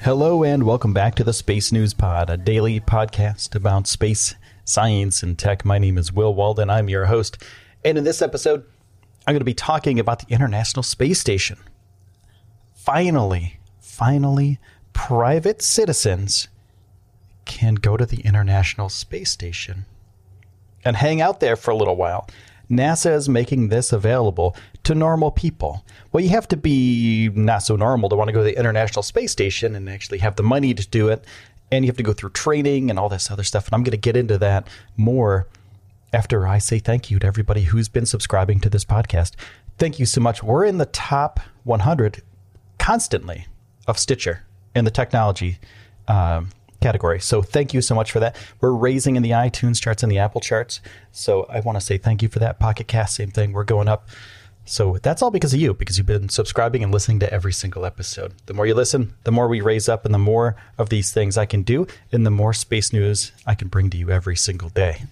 Hello and welcome back to the Space News Pod, a daily podcast about space, science, and tech. My name is Will Walden. I'm your host. And in this episode, I'm going to be talking about the International Space Station. Finally, finally, private citizens can go to the International Space Station and hang out there for a little while. NASA is making this available to normal people. Well, you have to be not so normal to want to go to the International Space Station and actually have the money to do it. And you have to go through training and all this other stuff. And I'm going to get into that more after I say thank you to everybody who's been subscribing to this podcast. Thank you so much. We're in the top 100 constantly of Stitcher and the technology um, category. So thank you so much for that. We're raising in the iTunes charts and the Apple charts. So I want to say thank you for that. Pocket Cast, same thing. We're going up. So that's all because of you, because you've been subscribing and listening to every single episode. The more you listen, the more we raise up, and the more of these things I can do, and the more space news I can bring to you every single day.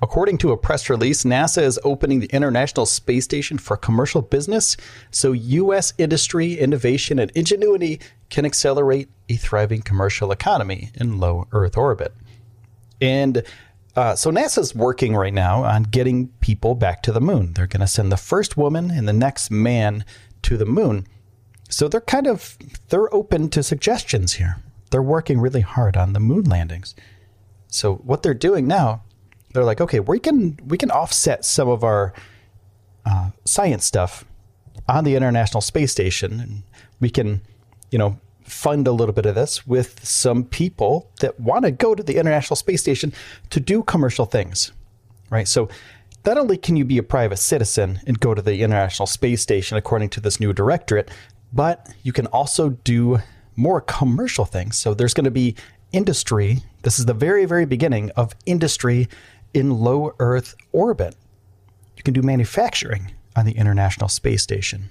According to a press release, NASA is opening the International Space Station for commercial business so U.S. industry, innovation, and ingenuity can accelerate a thriving commercial economy in low Earth orbit. And uh, so NASA's working right now on getting people back to the moon. They're going to send the first woman and the next man to the moon. So they're kind of they're open to suggestions here. They're working really hard on the moon landings. So what they're doing now they're like, okay, we can we can offset some of our uh, science stuff on the International Space Station, and we can, you know, fund a little bit of this with some people that want to go to the International Space Station to do commercial things, right? So. Not only can you be a private citizen and go to the International Space Station according to this new directorate, but you can also do more commercial things. So there's going to be industry. This is the very, very beginning of industry in low Earth orbit. You can do manufacturing on the International Space Station.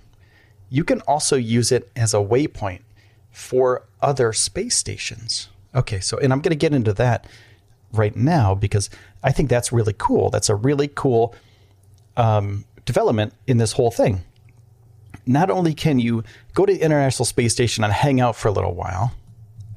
You can also use it as a waypoint for other space stations. Okay, so, and I'm going to get into that right now because I think that's really cool. That's a really cool um, development in this whole thing. Not only can you go to the International Space Station and hang out for a little while,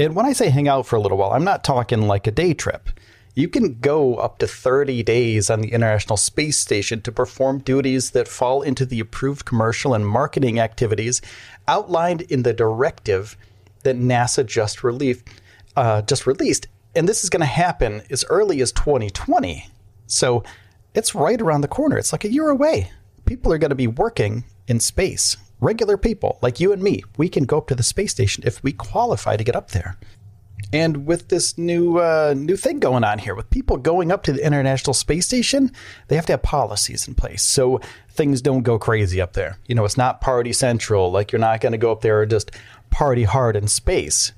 and when I say hang out for a little while, I'm not talking like a day trip you can go up to 30 days on the International Space Station to perform duties that fall into the approved commercial and marketing activities outlined in the directive that NASA just released. Uh, just released, and this is going to happen as early as 2020. So it's right around the corner. It's like a year away. People are going to be working in space. Regular people like you and me, we can go up to the space station if we qualify to get up there. And with this new uh, new thing going on here, with people going up to the International Space Station, they have to have policies in place so things don't go crazy up there. You know, it's not party central. Like you're not going to go up there and just party hard in space.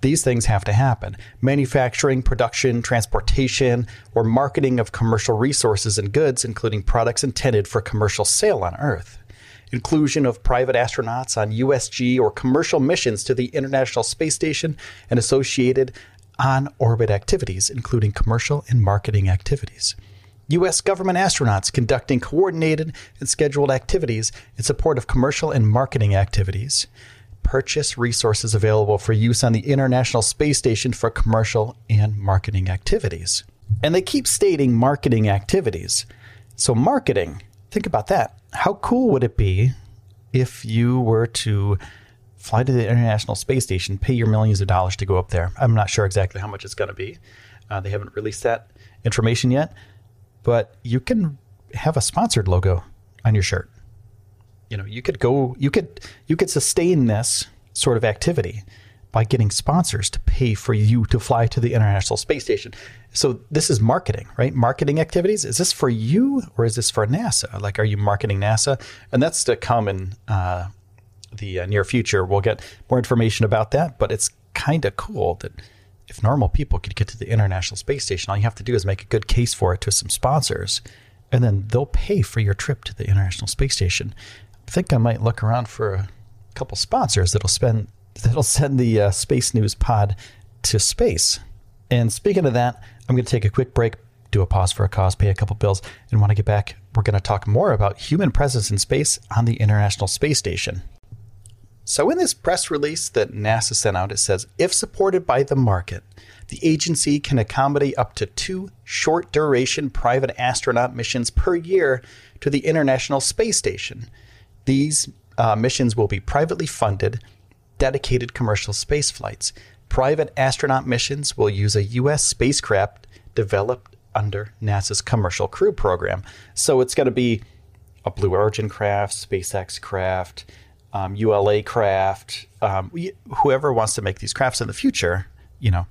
These things have to happen. Manufacturing, production, transportation, or marketing of commercial resources and goods, including products intended for commercial sale on Earth inclusion of private astronauts on USG or commercial missions to the International Space Station, and associated on orbit activities, including commercial and marketing activities. U.S. government astronauts conducting coordinated and scheduled activities in support of commercial and marketing activities. Purchase resources available for use on the International Space Station for commercial and marketing activities. And they keep stating marketing activities. So, marketing, think about that how cool would it be if you were to fly to the International Space Station, pay your millions of dollars to go up there? I'm not sure exactly how much it's going to be. Uh, they haven't released that information yet, but you can have a sponsored logo on your shirt. You know, you could go, you could, you could sustain this sort of activity by getting sponsors to pay for you to fly to the International Space Station. So this is marketing, right? Marketing activities. Is this for you or is this for NASA? Like, are you marketing NASA? And that's to come in uh, the uh, near future. We'll get more information about that, but it's kind of cool that if normal people could get to the International Space Station, all you have to do is make a good case for it to some sponsors, and then they'll pay for your trip to the International Space Station. I think I might look around for a couple sponsors that'll spend that'll send the uh, Space News Pod to space. And speaking of that, I'm going to take a quick break, do a pause for a cause, pay a couple bills, and when I get back, we're going to talk more about human presence in space on the International Space Station. So, in this press release that NASA sent out, it says if supported by the market, the agency can accommodate up to two short duration private astronaut missions per year to the International Space Station. These uh, missions will be privately funded, dedicated commercial space flights. Private astronaut missions will use a U.S. spacecraft developed under NASA's Commercial Crew Program. So, it's going to be a Blue Origin craft, SpaceX craft um, ULA craft, um, whoever wants to make these crafts in the future, you know,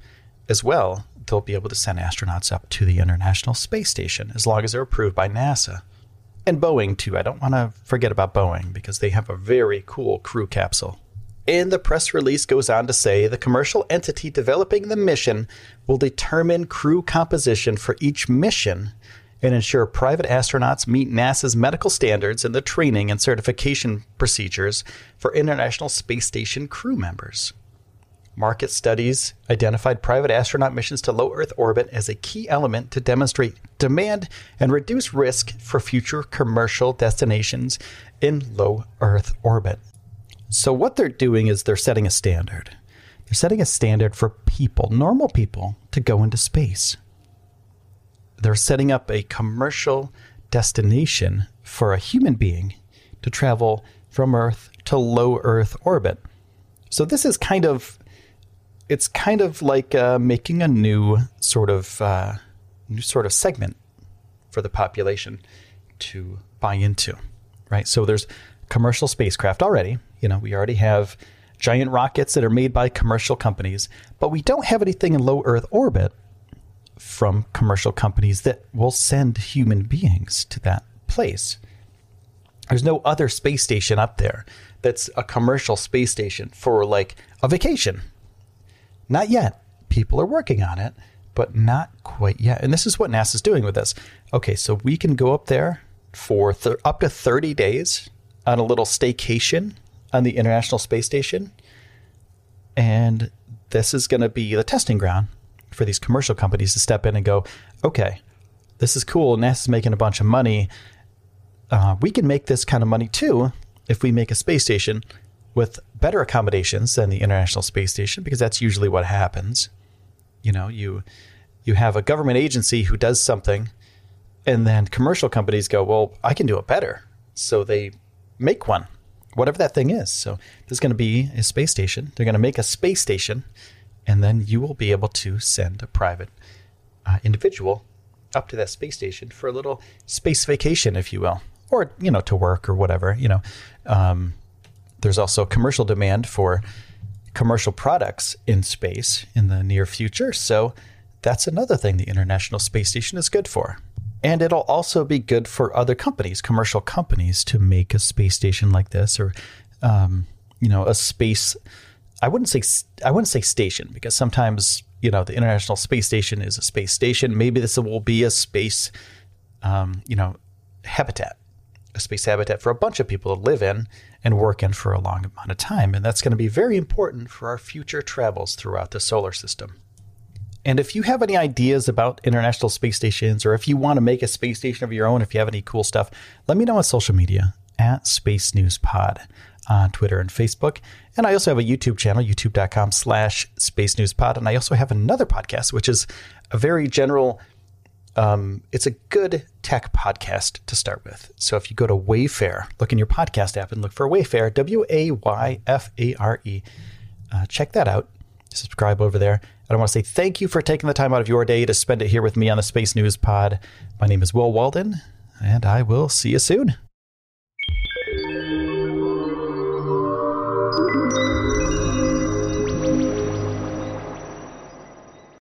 as well, they'll be able to send astronauts up to the International Space Station as long as they're approved by NASA. And Boeing, too. I don't want to forget about Boeing because they have a very cool crew capsule. And the press release goes on to say the commercial entity developing the mission will determine crew composition for each mission and ensure private astronauts meet NASA's medical standards and the training and certification procedures for International Space Station crew members. Market studies identified private astronaut missions to low Earth orbit as a key element to demonstrate demand and reduce risk for future commercial destinations in low Earth orbit. So, what they're doing is they're setting a standard. They're setting a standard for people, normal people, to go into space they're setting up a commercial destination for a human being to travel from Earth to low Earth orbit. So this is kind of it's kind of like uh, making a new sort of uh, new sort of segment for the population to buy into, right? So there's commercial spacecraft already. You know, we already have giant rockets that are made by commercial companies, but we don't have anything in low Earth orbit from commercial companies that will send human beings to that place. There's no other space station up there that's a commercial space station for like a vacation. Not yet. People are working on it, but not quite yet. And this is what NASA's doing with this. Okay, so we can go up there for th- up to 30 days on a little staycation on the International Space Station. And this is going to be the testing ground for these commercial companies to step in and go, okay, this is cool. NASA's making a bunch of money. Uh, we can make this kind of money too if we make a space station with better accommodations than the International Space Station, because that's usually what happens. You know, you you have a government agency who does something, and then commercial companies go, well, I can do it better. So they make one, whatever that thing is. So there's going to be a space station. They're going to make a space station and then you will be able to send a private uh, individual up to that space station for a little space vacation, if you will, or you know to work or whatever. You know, um, there's also commercial demand for commercial products in space in the near future, so that's another thing the International Space Station is good for. And it'll also be good for other companies, commercial companies, to make a space station like this, or um, you know, a space I wouldn't say I wouldn't say station because sometimes you know the International Space Station is a space station. Maybe this will be a space, um, you know, habitat, a space habitat for a bunch of people to live in and work in for a long amount of time, and that's going to be very important for our future travels throughout the solar system. And if you have any ideas about international space stations, or if you want to make a space station of your own, if you have any cool stuff, let me know on social media at Space News Pod on Twitter and Facebook. And I also have a YouTube channel, youtube.com slash space news pod. And I also have another podcast, which is a very general, um, it's a good tech podcast to start with. So if you go to Wayfare, look in your podcast app and look for Wayfare, W A Y F A R E, uh, check that out. Subscribe over there. And I want to say thank you for taking the time out of your day to spend it here with me on the Space News Pod. My name is Will Walden, and I will see you soon.